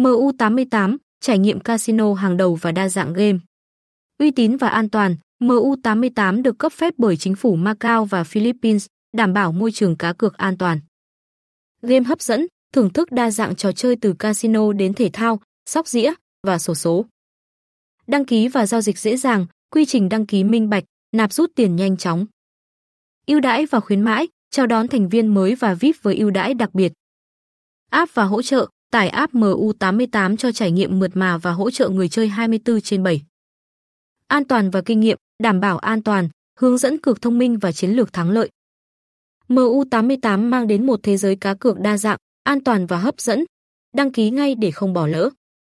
MU88, trải nghiệm casino hàng đầu và đa dạng game. Uy tín và an toàn, MU88 được cấp phép bởi chính phủ Macau và Philippines, đảm bảo môi trường cá cược an toàn. Game hấp dẫn, thưởng thức đa dạng trò chơi từ casino đến thể thao, sóc dĩa và sổ số. Đăng ký và giao dịch dễ dàng, quy trình đăng ký minh bạch, nạp rút tiền nhanh chóng. Ưu đãi và khuyến mãi, chào đón thành viên mới và VIP với ưu đãi đặc biệt. App và hỗ trợ, tải app MU88 cho trải nghiệm mượt mà và hỗ trợ người chơi 24 trên 7. An toàn và kinh nghiệm, đảm bảo an toàn, hướng dẫn cược thông minh và chiến lược thắng lợi. MU88 mang đến một thế giới cá cược đa dạng, an toàn và hấp dẫn. Đăng ký ngay để không bỏ lỡ.